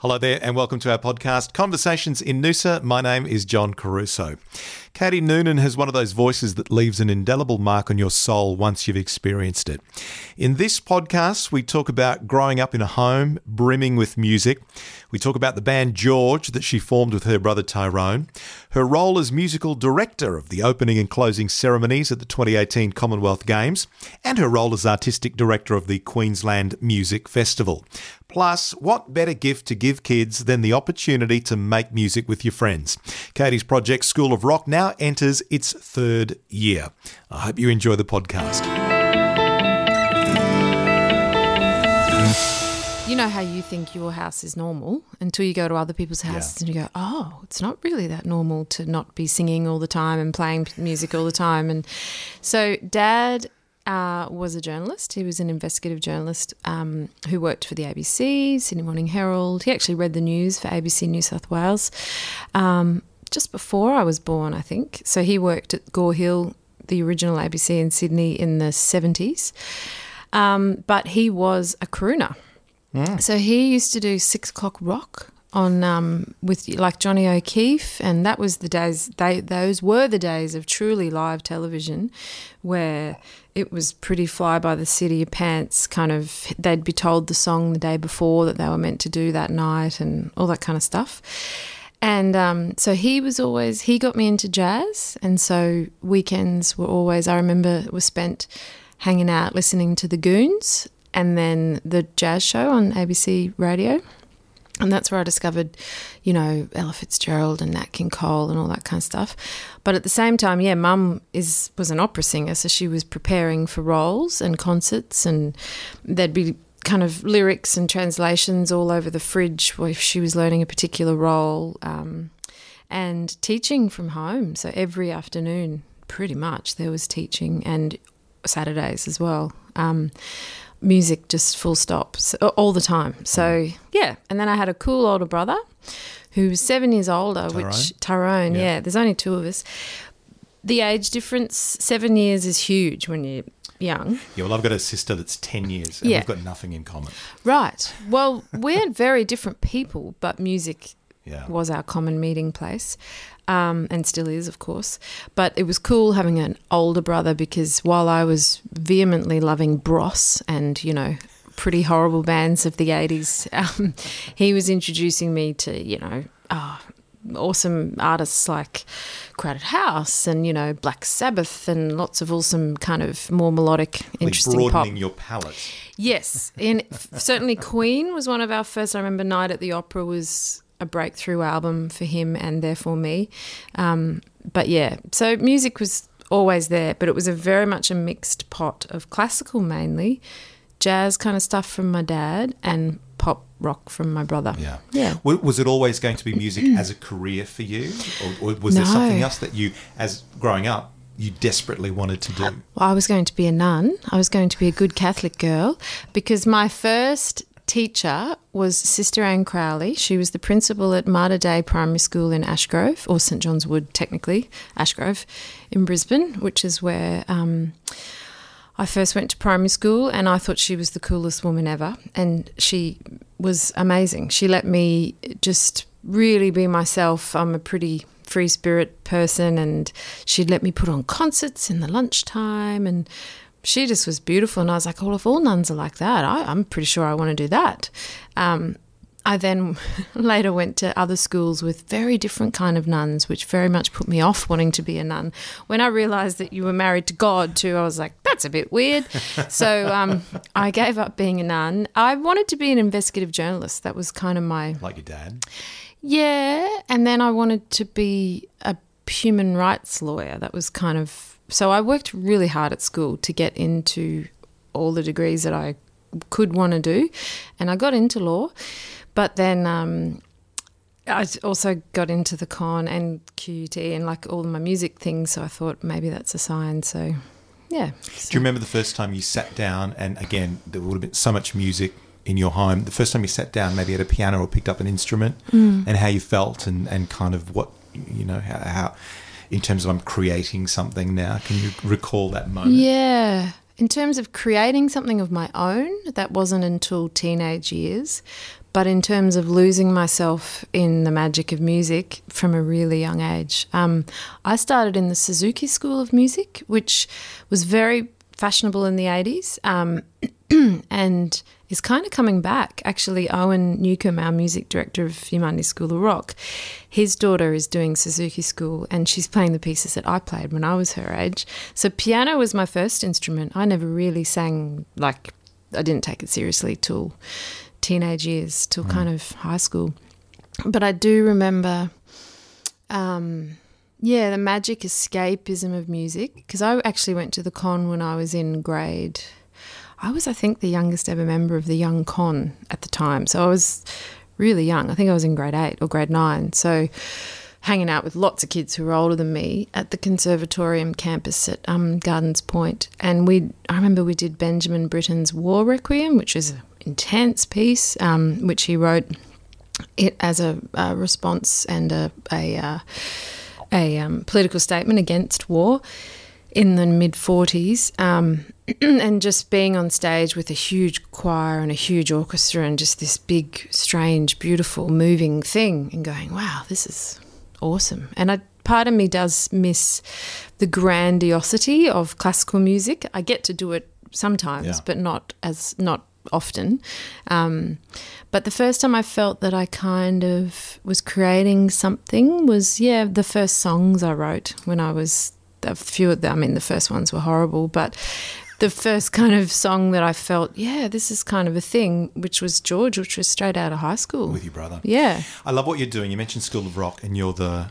Hello there, and welcome to our podcast, Conversations in Noosa. My name is John Caruso. Katie Noonan has one of those voices that leaves an indelible mark on your soul once you've experienced it. In this podcast, we talk about growing up in a home brimming with music. We talk about the band George that she formed with her brother Tyrone, her role as musical director of the opening and closing ceremonies at the 2018 Commonwealth Games, and her role as artistic director of the Queensland Music Festival. Plus, what better gift to give kids than the opportunity to make music with your friends? Katie's project School of Rock now enters its third year. I hope you enjoy the podcast. You know how you think your house is normal until you go to other people's houses and you go, oh, it's not really that normal to not be singing all the time and playing music all the time. And so, dad uh, was a journalist. He was an investigative journalist um, who worked for the ABC, Sydney Morning Herald. He actually read the news for ABC New South Wales um, just before I was born, I think. So he worked at Gore Hill, the original ABC in Sydney in the 70s. Um, but he was a crooner. So he used to do six o'clock rock on um, with like Johnny O'Keefe, and that was the days. They those were the days of truly live television, where it was pretty fly by the city of pants. Kind of, they'd be told the song the day before that they were meant to do that night, and all that kind of stuff. And um, so he was always he got me into jazz, and so weekends were always I remember were spent hanging out listening to the Goons and then the jazz show on ABC Radio. And that's where I discovered, you know, Ella Fitzgerald and Nat King Cole and all that kind of stuff. But at the same time, yeah, Mum is was an opera singer, so she was preparing for roles and concerts, and there'd be kind of lyrics and translations all over the fridge if she was learning a particular role, um, and teaching from home. So every afternoon, pretty much, there was teaching, and Saturdays as well. Um, music just full stop so, all the time. So mm. yeah, and then I had a cool older brother who was seven years older, Tyrone? which Tyrone. Yeah. Yeah. there's only two of us. The age difference, seven years, is huge when you're young. Yeah, well, I've got a sister that's 10 years, and Yeah. we've got nothing in common. Right. Well, we're very different people, but music Yeah. was our common meeting place, um, and still is, of course. But it was cool having an older brother because while I was vehemently loving Bros and, you know, pretty horrible bands of the 80s, um, he was introducing me to, you know, ah, awesome artists like Crowded House and, you know, Black Sabbath and lots of awesome kind of more melodic, Like interesting pop. broadening your palette. Yes, and certainly Queen was one of our first. I remember Night at the Opera was a breakthrough album for him and therefore me. Um, but yeah, so music was always there, but it was a very much a mixed pot of classical mainly, jazz kind of stuff from my dad, and pop rock from my brother. Yeah. Yeah. Was it always going to be music as a career for you? Or, or was there something else that you, as growing up, you desperately wanted to do? Well, I was going to be a nun. I was going to be a good Catholic girl because my first teacher was Sister Anne Crowley. She was the principal at Mater Dei Primary School in Ashgrove, or St John's Wood, technically, Ashgrove, in Brisbane, which is where um, I first went to primary school, and I thought she was the coolest woman ever. And she was amazing. She let me just really be myself. I'm a pretty free spirit person, and she'd let me put on concerts in the lunchtime. And she just was beautiful. And I was like, well, if all nuns are like that, I, I'm pretty sure I want to do that. Um, I then later went to other schools with very different kind of nuns, which very much put me off wanting to be a nun. When I realised that you were married to God too, I was like, that's a bit weird. so um, I gave up being a nun. I wanted to be an investigative journalist. That was kind of my Like your dad? yeah, and then I wanted to be a human rights lawyer. That was kind of so I worked really hard at school to get into all the degrees that I could want to do, and I got into law, but then um, I also got into the con and QUT and like all of my music things. So I thought maybe that's a sign. So yeah, Do you remember the first time you sat down, and again, there would have been so much music in your home, the first time you sat down, maybe at a piano or picked up an instrument, Mm. and how you felt, and, and kind of what, you know, how, how, in terms of I'm creating something now, can you recall that moment? Yeah. In terms of creating something of my own, that wasn't until teenage years. but in terms of losing myself in the magic of music from a really young age, um, I started in the Suzuki School of Music, which was very fashionable in the 80s um, and is kind of coming back. Actually, Owen Newcomb, our music director of Eumundi School of Rock, his daughter is doing Suzuki School and she's playing the pieces that I played when I was her age. So, piano was my first instrument. I never really sang, like, I didn't take it seriously till teenage years, till mm. kind of high school. But I do remember. Um, yeah, the magic escapism of music. Because I actually went to the con when I was in grade. I was, I think, the youngest ever member of the Young Con at the time. So I was really young. I think I was in grade eight or grade nine. So hanging out with lots of kids who were older than me at the conservatorium campus at um, Gardens Point. And we, I remember we did Benjamin Britten's War Requiem, which is an intense piece, um, which he wrote it as a, a response and a, a uh, a um, political statement against war in the mid 40s. Um, and just being on stage with a huge choir and a huge orchestra and just this big, strange, beautiful, moving thing and going, wow, this is awesome. And I, part of me does miss the grandiosity of classical music. I get to do it sometimes, yeah. but not as not often. Um, but the first time I felt that I kind of was creating something was, yeah, the first songs I wrote when I was a few of them. I mean, the first ones were horrible, but the first kind of song that I felt, yeah, this is kind of a thing, which was George, which was straight out of high school. With your brother. Yeah. I love what you're doing. You mentioned School of Rock, and you're the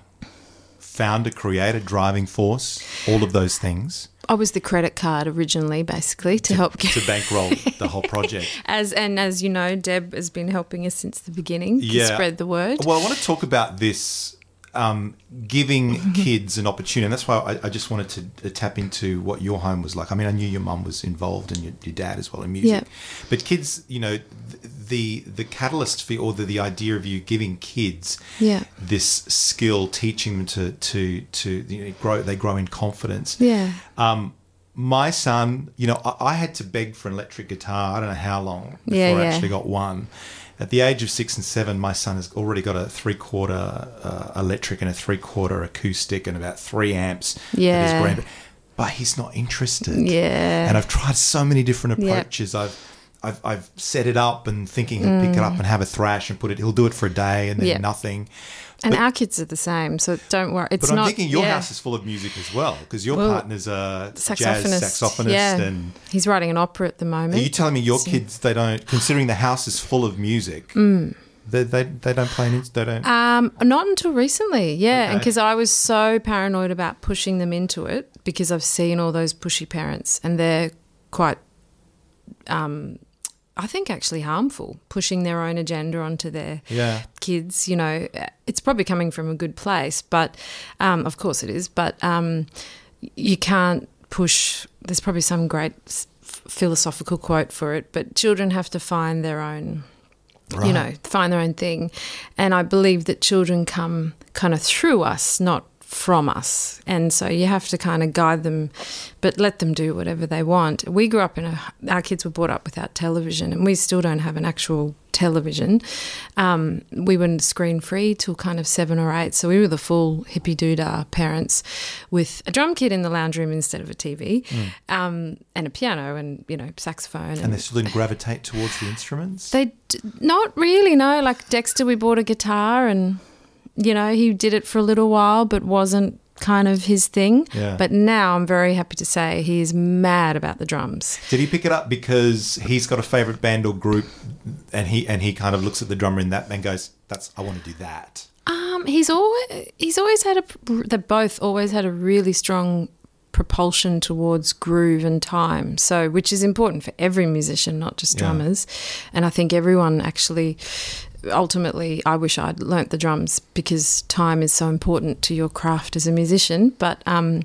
founder, creator, driving force, all of those things. I was the credit card originally, basically, to, to help get to bankroll the whole project. as and as you know, Deb has been helping us since the beginning yeah. to spread the word. Well, I want to talk about this um, giving kids an opportunity. And that's why I, I, just wanted to uh, tap into what your home was like. I mean, I knew your mum was involved and your, your, dad as well in music. Yeah. But kids, you know, the the catalyst for or the, the idea of you giving kids yeah. this skill, teaching them to to to you know, grow, they grow in confidence. Yeah. Um, my son, you know, I, I, had to beg for an electric guitar. I don't know how long before yeah, yeah. I actually got one at the age of six and seven, my son has already got a three quarter uh, electric and a three quarter acoustic and about three amps. Yeah. Grand, but he's not interested. Yeah. And I've tried so many different approaches. Yep. I've I've, I've set it up and thinking he'll mm. pick it up mm. and have a thrash and put it. He'll do it for a day and then yep. nothing. And but, our kids are the same, so don't worry. It's but I'm not, thinking your yeah. house is full of music as well because your well, partner's a saxophonist. jazz saxophonist, yeah. and he's writing an opera at the moment. Are you telling me your so. kids they don't, considering the house is full of music? Mm. They, they, they don't play any. They don't. Um, not until recently, yeah, okay. and because I was so paranoid about pushing them into it because I've seen all those pushy parents and they're quite um, I think actually harmful, pushing their own agenda onto their yeah. kids. You know, it's probably coming from a good place, but um, of course it is. But um, you can't push. There's probably some great philosophical quote for it, but children have to find their own. Right. You know, find their own thing, and I believe that children come kind of through us, not from us. And so you have to kind of guide them, but let them do whatever they want. We grew up in a, our kids were brought up without television, and we still don't have an actual television. Um, we weren't screen free till kind of seven or eight, so we were the full hippie doodah parents with a drum kit in the lounge room instead of a TV, mm. um, and a piano and you know saxophone. And, and they still didn't gravitate towards the instruments. They d- not really. No, like Dexter, we bought a guitar and you know, he did it for a little while, but wasn't kind of his thing. Yeah. But now I'm very happy to say he's mad about the drums. Did he pick it up because he's got a favorite band or group, and he and he kind of looks at the drummer in that and goes, "That's I want to do that." Um, he's always he's always had a they both always had a really strong propulsion towards groove and time. So, which is important for every musician, not just drummers. Yeah. And I think everyone actually ultimately, I wish I'd learnt the drums because time is so important to your craft as a musician. But um,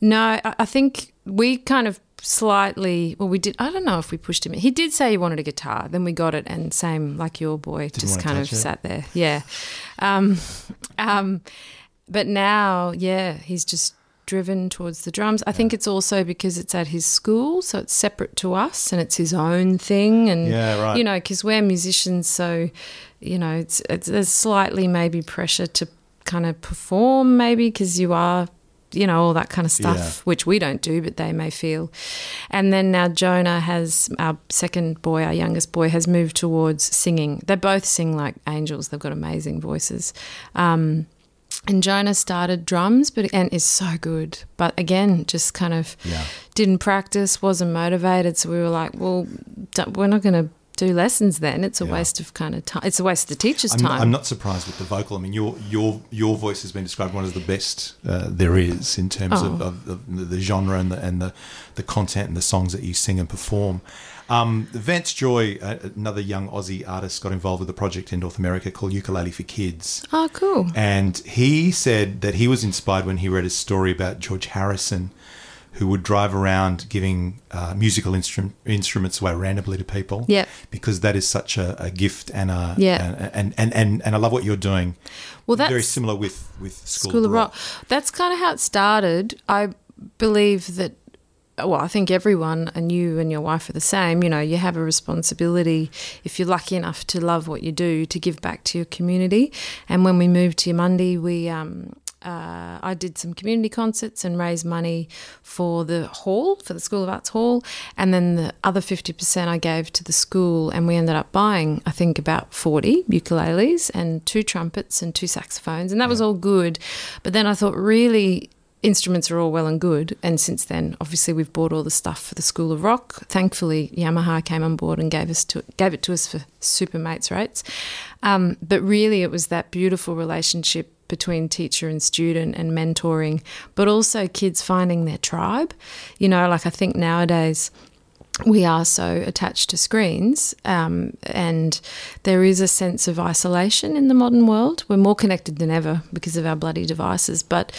no, I, I think we kind of slightly well we did i don't know if we pushed him he did say he wanted a guitar then we got it and same like your boy Didn't just kind of it. sat there yeah um, um, but now yeah he's just driven towards the drums. I think it's also because it's at his school, so it's separate to us and it's his own thing. And Yeah, right. you know, because we're musicians, so you know, it's, it's there's slightly maybe pressure to kind of perform, maybe because you are. You know, all that kind of stuff, Yeah. which we don't do, but they may feel. And then now Jonah has, our second boy, our youngest boy, has moved towards singing. They both sing like angels. They've got amazing voices. Um, and Jonah started drums, but and is so good. But again, just kind of Yeah. didn't practice, wasn't motivated. So we were like, well, we're not going to do lessons then. It's a Yeah. waste of kind of time. It's a waste of the teacher's I'm time. not, I'm not surprised with the vocal. I mean, your your your voice has been described one of the best uh, there is in terms of, Oh. of, of the, the genre and the and the, the content and the songs that you sing and perform. Um, Vance Joy, uh, another young Aussie artist, got involved with a project in North America called Ukulele for Kids. oh, cool. And he said that he was inspired when he read a story about George Harrison, who would drive around giving uh, musical instrum- instruments away randomly to people. Yeah. Because that is such a, a gift and a Yeah. and, and, and, and, I love what you're doing. Well, that's very similar with with School, School of Rock. That's kind of how it started. I believe that. Well, I think everyone and you and your wife are the same. You know, you have a responsibility if you're lucky enough to love what you do to give back to your community. And when we moved to Eumundi, we um, uh, I did some community concerts and raised money for the hall, for the School of Arts Hall. And then the other 50% I gave to the school. And we ended up buying, I think, about 40 ukuleles and two trumpets and two saxophones. And that was all good. But then I thought, really, instruments are all well and good. And since then, obviously, we've bought all the stuff for the School of Rock. Thankfully, Yamaha came on board and gave us to gave it to us for super mates rates. Um, but really, it was that beautiful relationship between teacher and student and mentoring, but also kids finding their tribe. You know, like I think nowadays we are so attached to screens, um, and there is a sense of isolation in the modern world. We're more connected than ever because of our bloody devices, but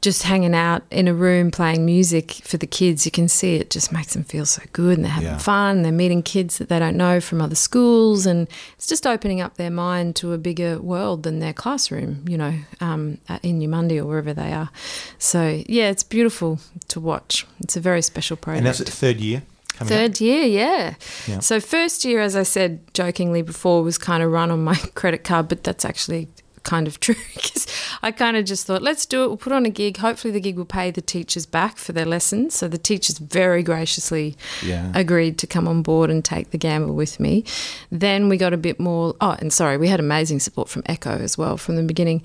just hanging out in a room playing music for the kids, you can see it just makes them feel so good and they're having Yeah. fun. They're meeting kids that they don't know from other schools, and it's just opening up their mind to a bigger world than their classroom, you know, um, in Eumundi or wherever they are. So, yeah, it's beautiful to watch. It's a very special project. And that's the third year coming up. Third year, yeah. Yeah. So first year, as I said jokingly before, was kind of run on my credit card, but that's actually kind of true because I kind of just thought, let's do it. We'll put on a gig. Hopefully, the gig will pay the teachers back for their lessons. So the teachers very graciously Yeah. agreed to come on board and take the gamble with me. Then we got a bit more. Oh, and sorry, we had amazing support from Echo as well from the beginning.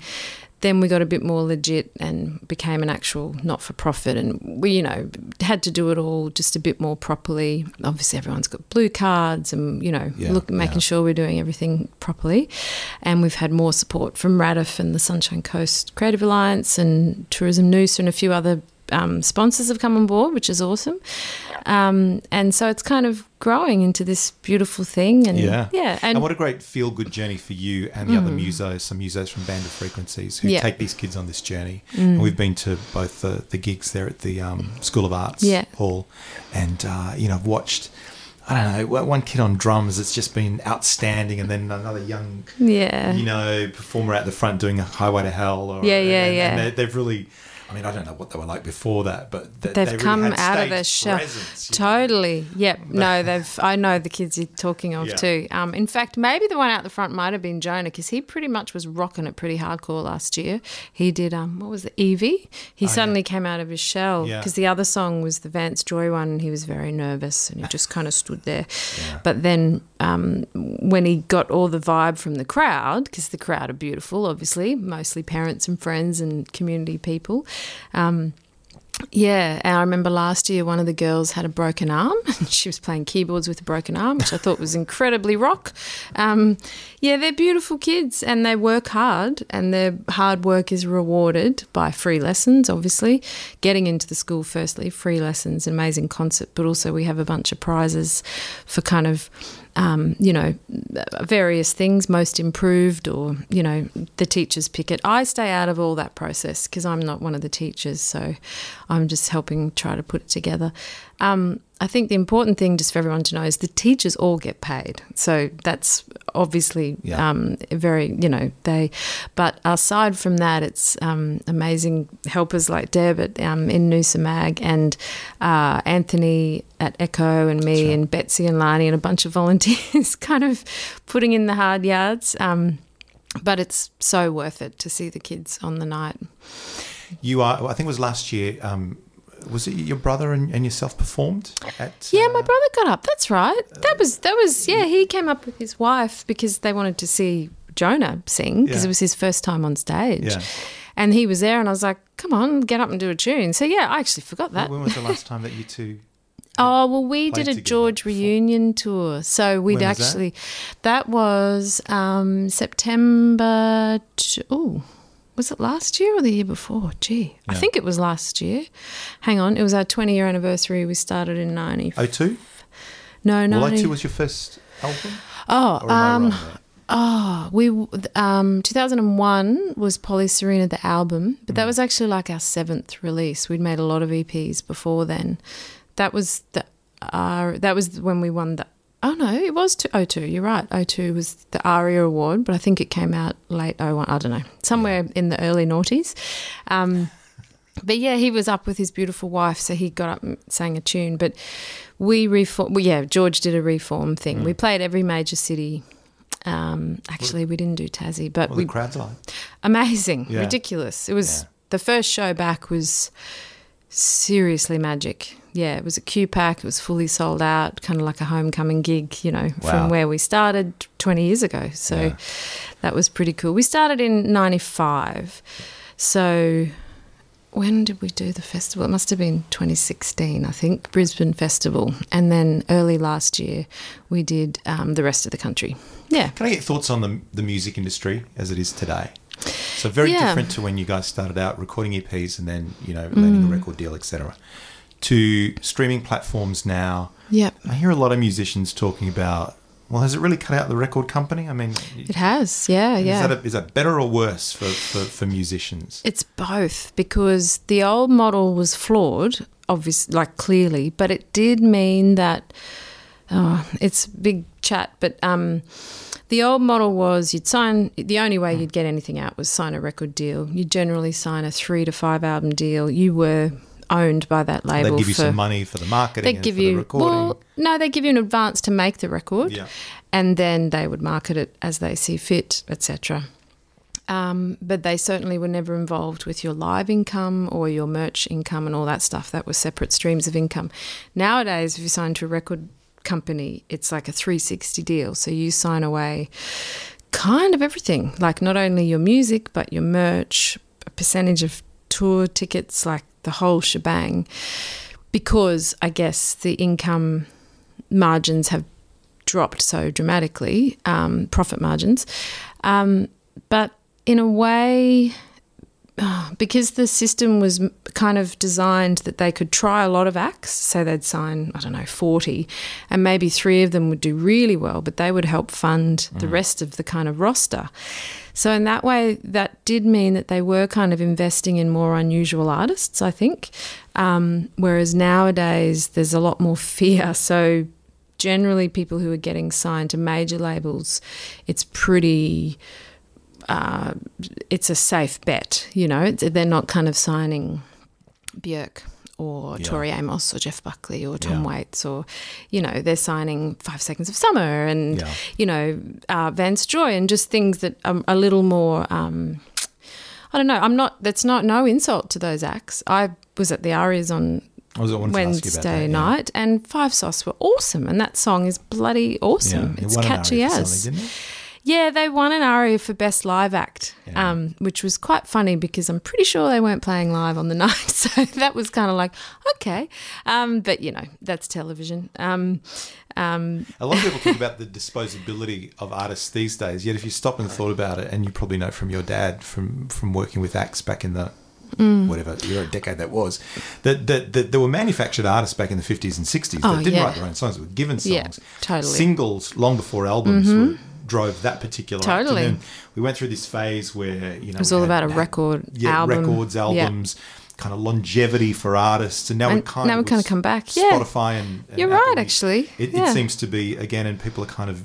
Then we got a bit more legit and became an actual not for profit. And we, you know, had to do it all just a bit more properly. Obviously, everyone's got blue cards and, you know, Yeah, look, making yeah. sure we're doing everything properly. And we've had more support from Radif and the Sunshine Coast Creative Alliance and Tourism Noosa and a few other um, sponsors have come on board, which is awesome. Um, and so it's kind of growing into this beautiful thing. And Yeah. yeah. And, And, what a great feel good journey for you and the other musos, some musos from Band of Frequencies who Yeah. take these kids on this journey. And we've been to both the, the gigs there at the um, School of Arts Yeah. Hall. And, uh, you know, I've watched, I don't know, one kid on drums that's just been outstanding, and then another young, yeah. you know, performer at the front doing a Highway to Hell. Or, Yeah, yeah, and, yeah. And they, they've really. I mean, I don't know what they were like before that, but th- They've they really come out of their shell. presence, you know. Totally. Yep. No, they've. I know the kids you're talking of Yeah. too. Um, in fact, maybe the one out the front might have been Jonah because he pretty much was rocking it pretty hardcore last year. He did. Um, what was it? Evie. He suddenly came out of his shell Oh, Yeah. because the other song was the Vance Joy one, and he was very nervous and he just kind of stood there. But then um, when he got all the vibe from the crowd, because the crowd are beautiful, obviously, mostly parents and friends and community people. Um, yeah, and I remember last year one of the girls had a broken arm. She was playing keyboards with a broken arm, which I thought was incredibly rock. Um, yeah, they're beautiful kids and they work hard, and their hard work is rewarded by free lessons, obviously. Getting into the school, firstly, free lessons, amazing concert, but also we have a bunch of prizes for kind of um, you know, various things, most improved, or, you know, the teachers pick it. I stay out of all that process because I'm not one of the teachers, so I'm just helping try to put it together. Um, I think the important thing, just for everyone to know, is the teachers all get paid. So that's obviously Yeah. um, very, you know, they. But aside from that, it's um, amazing helpers like Deb at, um, in Noosa Mag and uh, Anthony at Echo and me right. and Betsy and Lani and a bunch of volunteers kind of putting in the hard yards. Um, but it's so worth it to see the kids on the night. You are. I think it was last year. Um, was it your brother and, and yourself performed at? Yeah, uh, my brother got up. That's right. That was that was yeah. He came up with his wife because they wanted to see Jonah sing because Yeah. it was his first time on stage. Yeah. And he was there, and I was like, "Come on, get up and do a tune." So yeah, I actually forgot that. When was the last time that you two? Oh well, we did a George reunion tour, so we'd was that? actually. That, was um, September. Oh, was it last year or the year before? Gee, I think it was last year. Hang on, it was our twenty year anniversary. We started in ninety. Oh two. no, no. Well, oh two was your first album. Oh, Or am I um, oh, we um, 2001 was Polyserena the album, but Mm. that was actually like our seventh release. We'd made a lot of EPs before then. That was the uh, that was when we won the. Oh no, it was two, 02. You're right. 02 was the ARIA award, but I think it came out late 01. I don't know, somewhere in the early noughties. Um, but yeah, he was up with his beautiful wife, so he got up and sang a tune. But we reform. Well, yeah, George did a reform thing. Mm. We played every major city. Um, actually, we didn't do Tassie, but What we the crowd's like? amazing, Yeah. ridiculous. It was Yeah. the first show back was seriously magic. Yeah, it was a QPAC. It was fully sold out, kind of like a homecoming gig, you know, Wow. from where we started 20 years ago. So Yeah. that was pretty cool. We started in 95. So when did we do the festival? It must have been 2016, I think, Brisbane Festival. And then early last year, we did um, the rest of the country. Yeah. Can I get thoughts on the the music industry as it is today? So very Yeah. different to when you guys started out recording EPs and then you know landing Mm. a record deal, etc. To streaming platforms now. Yep. I hear a lot of musicians talking about. Well, has it really cut out the record company? I mean, It has. Yeah. is, Yeah. that a, is that better or worse for, for, for musicians? It's both because the old model was flawed, obviously, like clearly, but it did mean that oh, it's big chat. But um, the old model was you'd sign the only way you'd get anything out was sign a record deal. You generally sign a three to five album deal. You were owned by that label. They give you for, some money for the marketing They and give for you the recording. well, no, they give you an advance to make the record, Yeah. and then they would market it as they see fit, etc. Um, but they certainly were never involved with your live income or your merch income and all that stuff. That was separate streams of income. Nowadays, if you sign to a record company, it's like a 360 deal. So you sign away kind of everything, like not only your music, but your merch, a percentage of tour tickets, like the whole shebang. Because I guess the income margins have dropped so dramatically, um, profit margins. Um, but in a way, because the system was kind of designed that they could try a lot of acts, so they'd sign, I don't know, 40, and maybe three of them would do really well, but they would help fund the rest of the kind of roster. So, in that way, that did mean that they were kind of investing in more unusual artists, I think. Um, whereas nowadays, there's a lot more fear. So, generally, people who are getting signed to major labels, it's pretty uh, it's a safe bet. You know, they're not kind of signing Björk or Yeah. Tori Amos or Jeff Buckley or Tom Yeah. Waits or, you know, they're signing Five Seconds of Summer and, Yeah. you know, uh, Vance Joy and just things that are a little more. Um, I don't know. I'm not. That's not no insult to those acts. I was at the Arias on I was I wanted to ask you about Wednesday that, night, and Five Sauce were awesome, and that song is bloody awesome. It It's catchy as. something, didn't it? Yeah, they won an ARIA for Best Live Act, Yeah. um, which was quite funny because I'm pretty sure they weren't playing live on the night. So that was kind of like, okay. Um, but, you know, that's television. Um, um, A lot of people talk about the disposability of artists these days. Yet, if you stop and thought about it, and you probably know from your dad from from working with acts back in the Mm. whatever era decade that was, that, that that there were manufactured artists back in the fifties and sixties Oh, that didn't yeah. write their own songs; they were given songs. Yeah, totally. Mm-hmm. Singles long before albums were, drove that particular. Totally. And then we went through this phase where you know it was all had- about a record yeah, album. records, Yeah. albums. kind of longevity for artists, and now And we kind now of we kind of come back. Yeah. Spotify and, and You're Apple right, actually. It, Yeah. it seems to be again, and people are kind of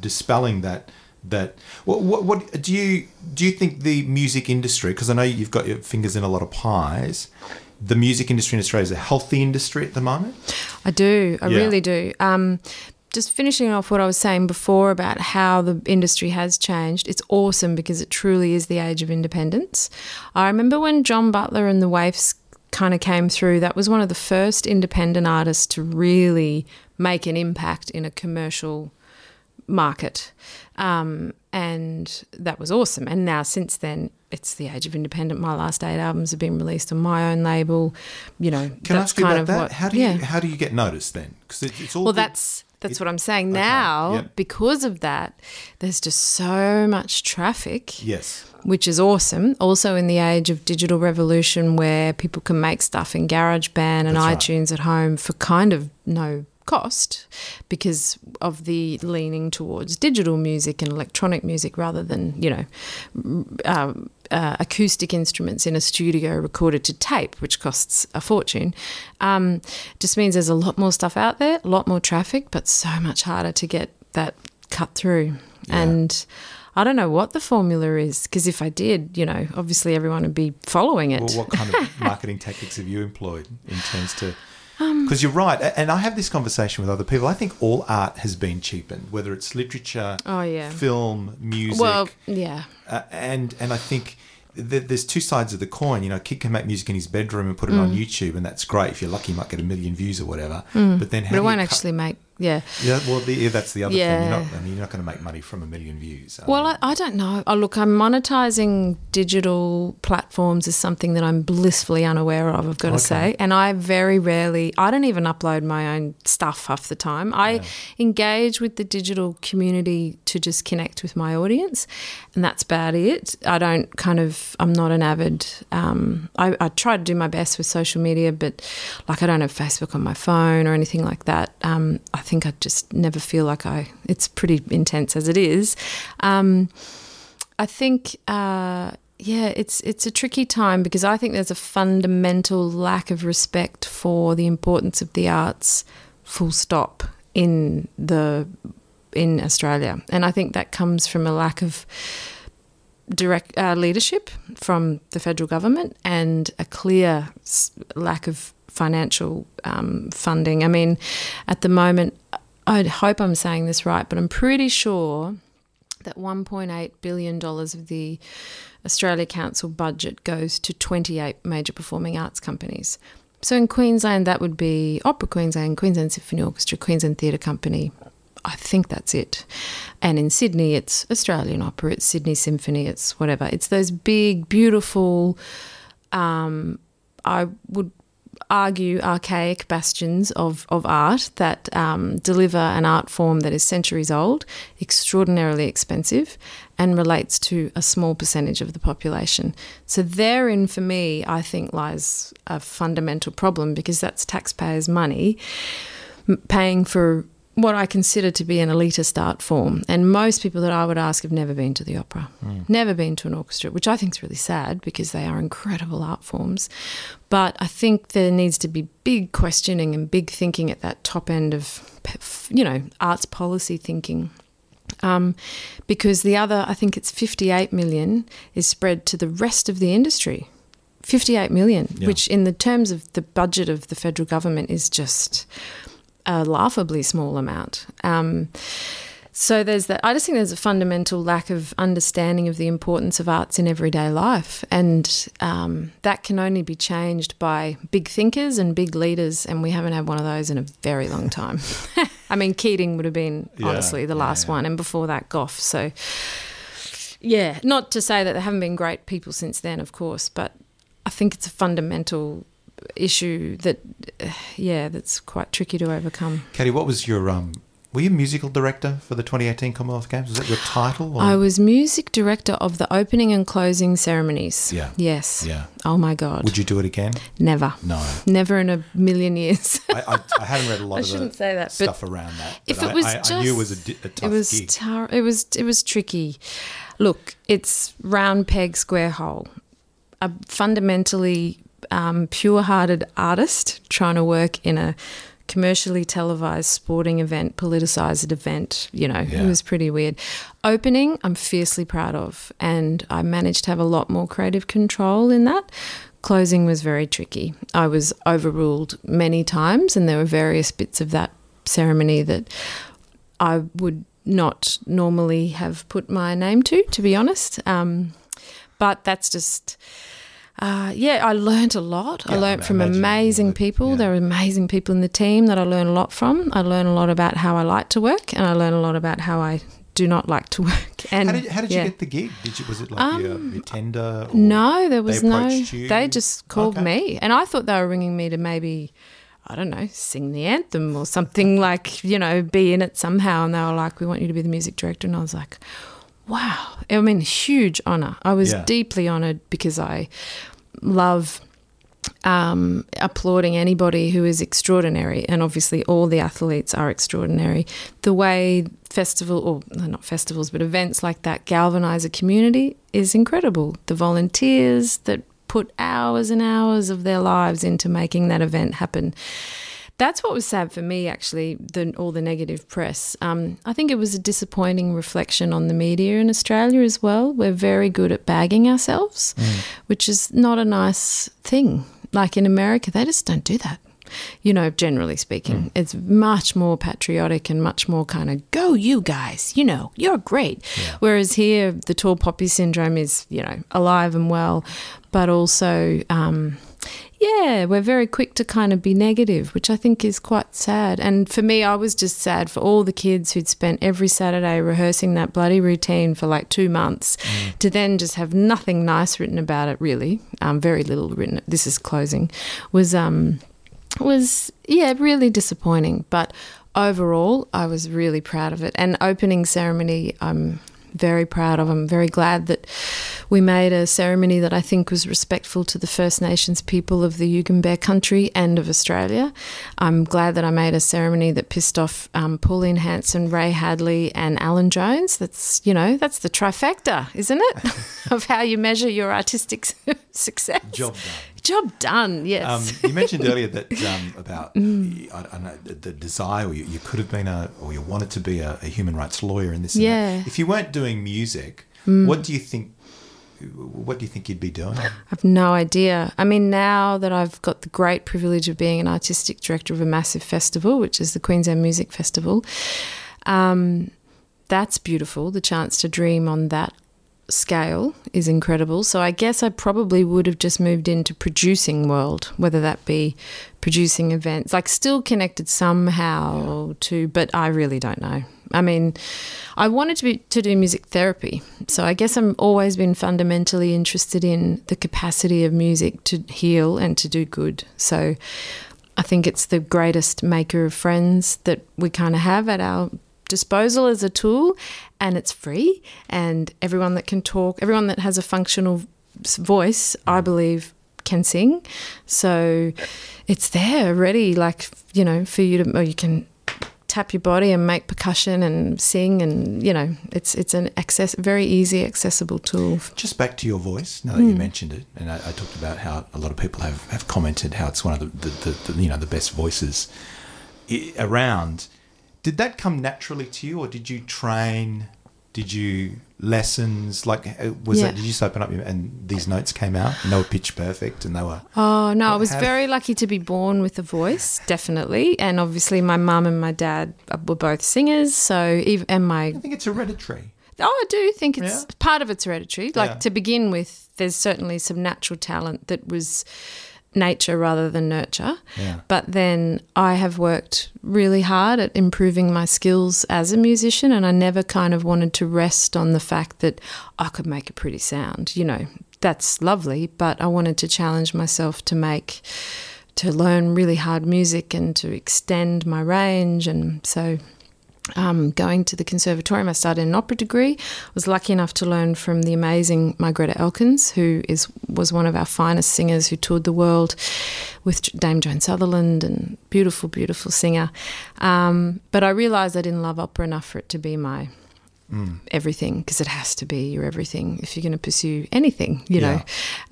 dispelling that. That what, what what do you do you think the music industry? Because I know you've got your fingers in a lot of pies. The music industry in Australia is a healthy industry at the moment. I do. I Yeah. really do. Um, just finishing off what I was saying before about how the industry has changed, it's awesome because it truly is the age of independence. I remember when John Butler and the Waifs kind of came through, that was one of the first independent artists to really make an impact in a commercial market. Um, and that was awesome. And now, since then, it's the age of independent. My last eight albums have been released on my own label. You know, Can I ask you kind about of that? what. how do yeah. you how do you get noticed then? Because it, it's all Well, that's that's It- what I'm saying. okay, Now, yeah. because of that, there's just so much traffic, yes. which is awesome. Also, in the age of digital revolution, where people can make stuff in GarageBand and That's right. iTunes at home for kind of no cost, because of the leaning towards digital music and electronic music rather than you know. Um, uh, acoustic instruments in a studio recorded to tape, which costs a fortune, um, just means there's a lot more stuff out there, a lot more traffic, but so much harder to get that cut through. Yeah. And I don't know what the formula is, because if I did, you know, obviously everyone would be following it. Well, what kind of marketing tactics have you employed in terms to? Um, Because you're right, and I have this conversation with other people. I think all art has been cheapened, whether it's literature, Oh, yeah. film, music, well, yeah. uh, and and I think th- there's two sides of the coin. You know, a kid can make music in his bedroom and put it Mm. on YouTube, and that's great. If you're lucky, you might get a million views or whatever. But then, how But it do won't cut- actually make, yeah. Yeah, well, the, yeah, that's the other thing. You're Yeah. not, I mean, you're not going to make money from a million views. Um, Well, I, I don't know. Oh, look, I'm monetizing digital platforms is something that I'm blissfully unaware of, I've got Okay. to say. And I very rarely, I don't even upload my own stuff half the time. I engage with the digital community to just connect with my audience. And that's about it. I don't kind of, I'm not an avid, um, I, I try to do my best with social media, but like I don't have Facebook on my phone or anything like that. Um, I think I just never feel like I, it's pretty intense as it is. Um, I think, uh, yeah, it's it's a tricky time because I think there's a fundamental lack of respect for the importance of the arts, full stop, in the in Australia, and I think that comes from a lack of direct uh, leadership from the federal government and a clear lack of financial um, funding. I mean, at the moment, I hope I'm saying this right, but I'm pretty sure that 1.8 billion dollars of the Australia Council budget goes to 28 major performing arts companies. So in Queensland, that would be Opera Queensland, Queensland Symphony Orchestra, Queensland Theatre Company. I think that's it. And in Sydney, it's Australian Opera, it's Sydney Symphony, it's whatever. It's those big, beautiful, um, I would argue, archaic bastions of, of art that um, deliver an art form that is centuries old, extraordinarily expensive, and relates to a small percentage of the population. So, therein, for me, I think lies a fundamental problem because that's taxpayers' money paying for what I consider to be an elitist art form. And most people that I would ask have never been to the opera, never been to an orchestra, which I think is really sad because they are incredible art forms. But I think there needs to be big questioning and big thinking at that top end of, you know, arts policy thinking. Um, because the other, I think it's 58 million, is spread to the rest of the industry. 58 million, Yeah. which in the terms of the budget of the federal government is just a laughably small amount. Um, so there's that. I just think there's a fundamental lack of understanding of the importance of arts in everyday life, and um, that can only be changed by big thinkers and big leaders. And we haven't had one of those in a very long time. I mean, Keating would have been Yeah, honestly the yeah, last yeah. one, and before that, Gough. So yeah, not to say that there haven't been great people since then, of course, but I think it's a fundamental issue that, yeah, that's quite tricky to overcome. Katie, what was your um? Were you musical director for the 2018 Commonwealth Games? Was that your title? Or? I was music director of the opening and closing ceremonies. Yeah. Yes. Yeah. Oh my God. Would you do it again? Never. No. Never in a million years. I, I, I haven't read a lot I of shouldn't say that, stuff around that. if it was I, just, I knew it was a, di- a tough it was gig. tar- it was it was tricky. Look, it's round peg square hole. A fundamentally um, pure-hearted artist trying to work in a commercially televised sporting event, politicized event. You know, Yeah. it was pretty weird. Opening, I'm fiercely proud of, and I managed to have a lot more creative control in that. Closing was very tricky. I was overruled many times, and there were various bits of that ceremony that I would not normally have put my name to, to be honest. Um, but that's just. Uh, yeah, I learned a lot. I Yeah, I from amazing people. yeah. There are amazing people in the team that I learn a lot from. I learn a lot about how I like to work, and I learn a lot about how I do not like to work. And How did, how did yeah. you get the gig? Did you was it like your, your tender? Or No, there was no. you? They just called Okay. me, and I thought they were ringing me to maybe, I don't know, sing the anthem or something like you know, be in it somehow. And they were like, "We want you to be the music director," and I was like, "Wow!" I mean, huge honor. I was Yeah. deeply honored because I love um, applauding anybody who is extraordinary, and obviously all the athletes are extraordinary. The way festival, or not festivals, but events like that galvanize a community is incredible. The volunteers that put hours and hours of their lives into making that event happen. That's what was sad for me, actually, the, all the negative press. Um, I think it was a disappointing reflection on the media in Australia as well. We're very good at bagging ourselves, which is not a nice thing. Like in America, they just don't do that. You know, generally speaking, it's much more patriotic and much more kind of go, you guys, you know, you're great. Whereas here, the tall poppy syndrome is, you know, alive and well, but also, um, yeah, we're very quick to kind of be negative, which I think is quite sad. And for me, I was just sad for all the kids who'd spent every Saturday rehearsing that bloody routine for like two months to then just have nothing nice written about it, really. Um, very little written. This is closing. Was, um, was, yeah, really disappointing. But overall, I was really proud of it. And opening ceremony, I'm very proud of. I'm very glad that we made a ceremony that I think was respectful to the First Nations people of the Yugambeh country and of Australia. I'm glad that I made a ceremony that pissed off um, Pauline Hanson, Ray Hadley, and Alan Jones. That's you know that's the trifecta, isn't it, of how you measure your artistic success. Job done. Job done. Yes. Um, you mentioned earlier that um, about Mm. I, I know the, the desire, or you, you could have been a, or you wanted to be a, a human rights lawyer in this. Yeah. Mm. If you weren't doing music, what do you think? What do you think you'd be doing? I've no idea. I mean, now that I've got the great privilege of being an artistic director of a massive festival, which is the Queensland Music Festival, um, that's beautiful. The chance to dream on that scale is incredible. So I guess I probably would have just moved into producing world, whether that be producing events, like still connected somehow to, but I really don't know. I mean, I wanted to be to do music therapy, so I guess I'm always been fundamentally interested in the capacity of music to heal and to do good. So I think it's the greatest maker of friends that we kind of have at our disposal as a tool, and it's free. And everyone that can talk, everyone that has a functional voice, I believe, can sing. So it's there, ready, like you know, for you to, or you can tap your body and make percussion and sing, and you know, it's it's an access, very easy, accessible tool. Just back to your voice. Now that Hmm. you mentioned it, and I, I talked about how a lot of people have, have commented how it's one of the, the, the, the you know the best voices around. Did that come naturally to you, or did you train? Did you lessons? Like, uh, was Yeah. that? Did you just open up your- and these notes came out and they were pitch perfect and they were? Oh no, I was very lucky to be born with a voice, definitely, and obviously my mum and my dad were both singers. So even and my I think it's hereditary. Oh, I do think it's Yeah. part of it's hereditary. Like Yeah. to begin with, there's certainly some natural talent that was nature rather than nurture. Yeah. But then I have worked really hard at improving my skills as a musician, and I never kind of wanted to rest on the fact that I could make a pretty sound. You know, that's lovely, but I wanted to challenge myself to make. To learn really hard music and to extend my range, and so um, going to the conservatorium. I started an opera degree. I Was lucky enough to learn from the amazing Margreta Elkins, who is was one of our finest singers who toured the world with Dame Joan Sutherland and beautiful, beautiful singer. Um, but I realised I didn't love opera enough for it to be my everything because it has to be your everything if you're going to pursue anything, you know.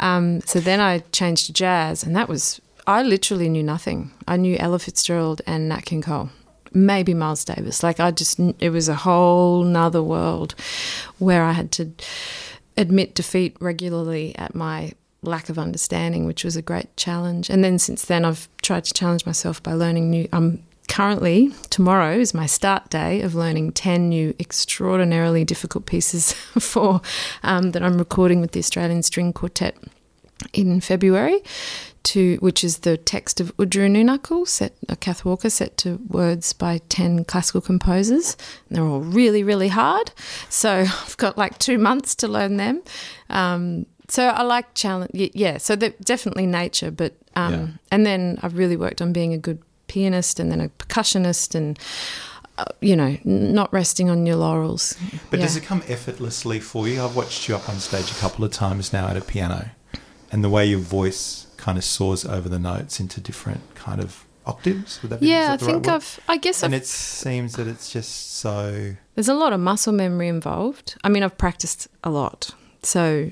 Um, so then I changed to jazz, and that was I literally knew nothing. I knew Ella Fitzgerald and Nat King Cole, maybe Miles Davis. Like I just it was a whole nother world where I had to admit defeat regularly at my lack of understanding, which was a great challenge. And then since then, I've tried to challenge myself by learning new. I'm currently tomorrow is my start day of learning 10 new extraordinarily difficult pieces for um, that i'm recording with the australian string quartet in february to which is the text of Oodgeroo Noonuccal, set a Kath Walker set to words by ten classical composers. And they're all really, really hard. So I've got like two months to learn them. Um, so I like challenge. Yeah, so definitely nature, but um, yeah. and then I've really worked on being a good pianist and then a percussionist and. Uh, you know, not resting on your laurels. But yeah. does it come effortlessly for you? I've watched you up on stage a couple of times now at a piano, and the way your voice kind of soars over the notes into different kind of octaves. Would that be, yeah, I think right I've. I guess. And I've, it seems that it's just so. There's a lot of muscle memory involved. I mean, I've practiced a lot, so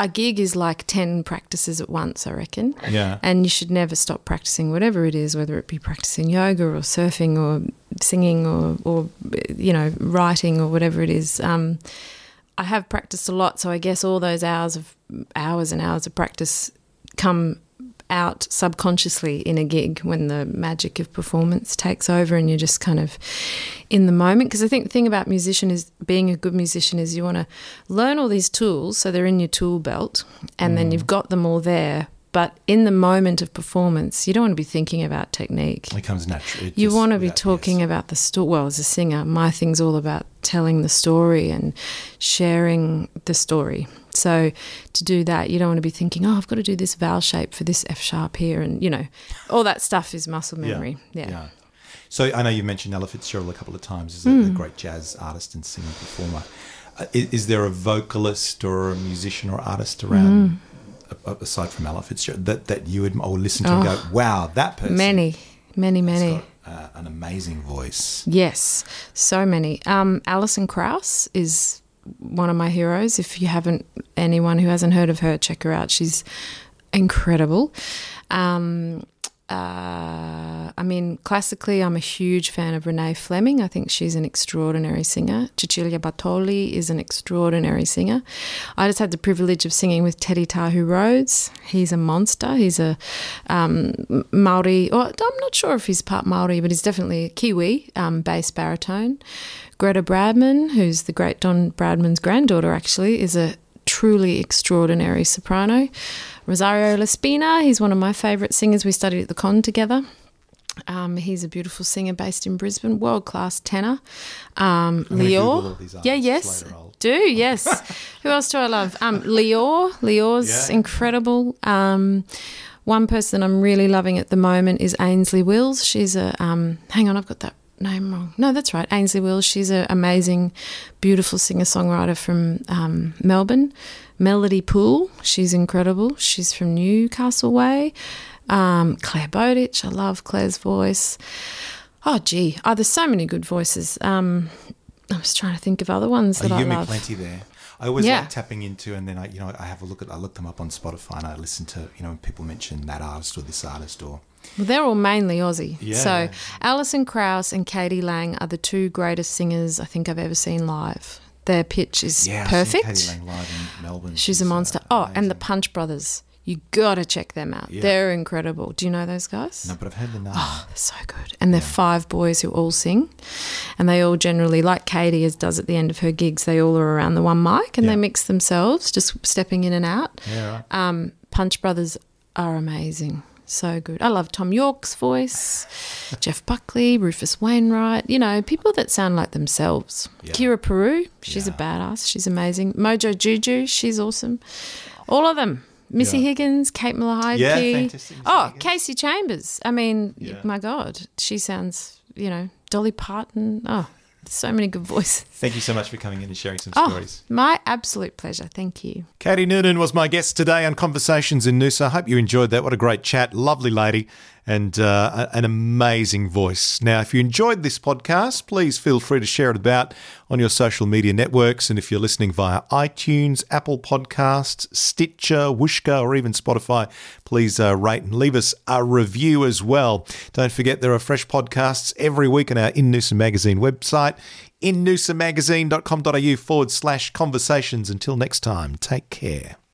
a gig is like 10 practices at once, I reckon. Yeah. And you should never stop practicing, whatever it is, whether it be practicing yoga or surfing or singing or, or you know, writing or whatever it is. Um, I have practiced a lot, so I guess all those hours of hours and hours of practice come out subconsciously in a gig when the magic of performance takes over and you're just kind of in the moment because i think the thing about musician is being a good musician is you want to learn all these tools so they're in your tool belt and mm. then you've got them all there but in the moment of performance, you don't want to be thinking about technique. It comes naturally. You want to be talking yes. about the story. Well, as a singer, my thing's all about telling the story and sharing the story. So to do that, you don't want to be thinking, oh, I've got to do this vowel shape for this F sharp here. And, you know, all that stuff is muscle memory. yeah. yeah. yeah. So I know you mentioned Ella Fitzgerald a couple of times as a, mm. a great jazz artist and singer performer. Uh, is, is, there a vocalist or a musician or artist around mm aside from Ella Fitzgerald, that, that you would or listen to oh, and go, wow, that person. Many, many, many. Uh, an amazing voice. Yes, so many. Um, Alison Krauss is one of my heroes. If you haven't, anyone who hasn't heard of her, check her out. She's incredible. Um, uh, I mean, classically, I'm a huge fan of Renee Fleming. I think she's an extraordinary singer. Cecilia Bartoli is an extraordinary singer. I just had the privilege of singing with Teddy Tahu Rhodes. He's a monster. He's a um, Maori, or I'm not sure if he's part Maori, but he's definitely a Kiwi um, bass baritone. Greta Bradman, who's the great Don Bradman's granddaughter, actually, is a truly extraordinary soprano. Rosario La Spina, he's one of my favourite singers. We studied at the con together. Um, he's a beautiful singer based in Brisbane, world class tenor. Um, Lior, yeah, yes, do yes. Who else do I love? Um, Lior, Lior's yeah. incredible. Um, one person I'm really loving at the moment is Ainslie Wills. She's a um, hang on, I've got that name wrong. No, that's right. Ainslie Wills. She's an amazing, beautiful singer songwriter from um, Melbourne. Melody Pool. She's incredible. She's from Newcastle Way. Um, Clare Bowditch. I love Clare's voice. Oh, gee. Oh, there's so many good voices. Um, I was trying to think of other ones that oh, I love. plenty there. I always yeah. like tapping into, and then I, you know, I have a look at, I look them up on Spotify, and I listen to, you know, when people mention that artist or this artist or well, they're all mainly Aussie. Yeah. So Alison Krauss and k.d. lang are the two greatest singers I think I've ever seen live. Their pitch is yeah, perfect. k.d. lang live in Melbourne. She's, a monster. Uh, oh, and the Punch Brothers. You gotta check them out. Yeah. They're incredible. Do you know those guys? No, but I've heard the name. Oh, they're so good. And they're yeah. five boys who all sing, and they all generally, like Katie as does at the end of her gigs, they all are around the one mic and yeah. they mix themselves, just stepping in and out. Yeah. Right. Um, Punch Brothers are amazing. So good. I love Thom Yorke's voice, Jeff Buckley, Rufus Wainwright, you know, people that sound like themselves. Yeah. Kira Puru, she's yeah. a badass. She's amazing. Mojo Juju, she's awesome. All of them. Missy yeah. Higgins, Kate Miller Yeah, fantastic. Oh, Higgins. Kasey Chambers. I mean, my God, she sounds, you know, Dolly Parton. Oh, so many good voices. Thank you so much for coming in and sharing some oh, stories. My absolute pleasure. Thank you. Katie Noonan was my guest today on Conversations in Noosa. I hope you enjoyed that. What a great chat. Lovely lady. And uh, an amazing voice. Now, if you enjoyed this podcast, please feel free to share it about on your social media networks. And if you're listening via iTunes, Apple Podcasts, Stitcher, Whooshkaa, or even Spotify, please uh, rate and leave us a review as well. Don't forget there are fresh podcasts every week on our In Noosa Magazine website, innoosamagazine.com.au forward slash conversations. Until next time, take care.